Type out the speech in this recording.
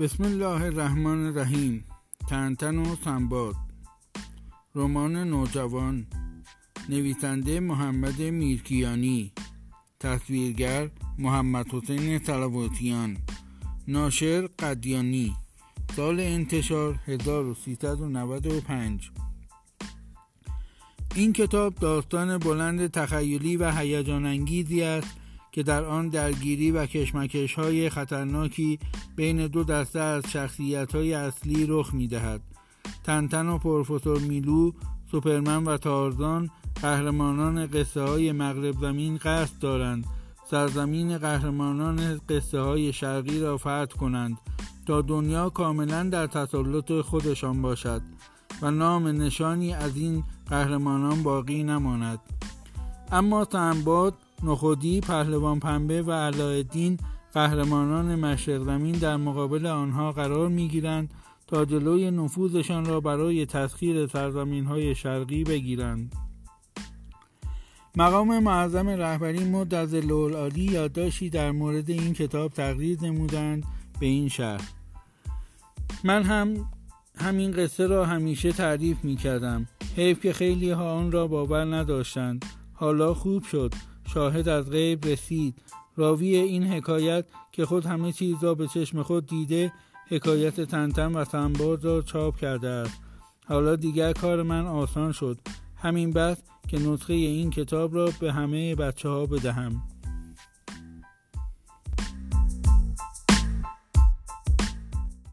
بسم الله الرحمن الرحیم. تنتن و سنباد. رمان نوجوان. نویسنده محمد میرکیانی. تصویرگر محمد حسین سلواتیان ناشر قدیانی. سال انتشار 1395 این کتاب داستان بلند تخیلی و هیجان انگیزی است که در آن درگیری و کشمکش های خطرناکی بین دو دسته از شخصیت های اصلی رخ می دهد. تنتن و پروفسور میلو، سوپرمن و تارزان قهرمانان قصه های مغرب زمین قصد دارند سرزمین قهرمانان قصه های شرقی را فتح کنند تا دنیا کاملا در تسلط خودشان باشد و نام نشانی از این قهرمانان باقی نماند اما سنباد نخودی، پهلوان پنبه و علایالدین قهرمانان مشرق زمین در مقابل آنها قرار می‌گیرند تا جلوی نفوذشان را برای تسخیر سرزمین های شرقی بگیرند. مقام معظم رهبری مد از عالی یادداشتی در مورد این کتاب تقدیر نمودند به این شهر. من هم همین قصه را همیشه تعریف می کردم حیف که خیلی ها آن را باور نداشتند. حالا خوب شد. شاهد از غیب رسید. راوی این حکایت که خود همه چیز را به چشم خود دیده حکایت تنتن و سنباد را چاپ کرده است. حالا دیگر کار من آسان شد. همین بس که نسخه این کتاب را به همه بچه ها بدهم.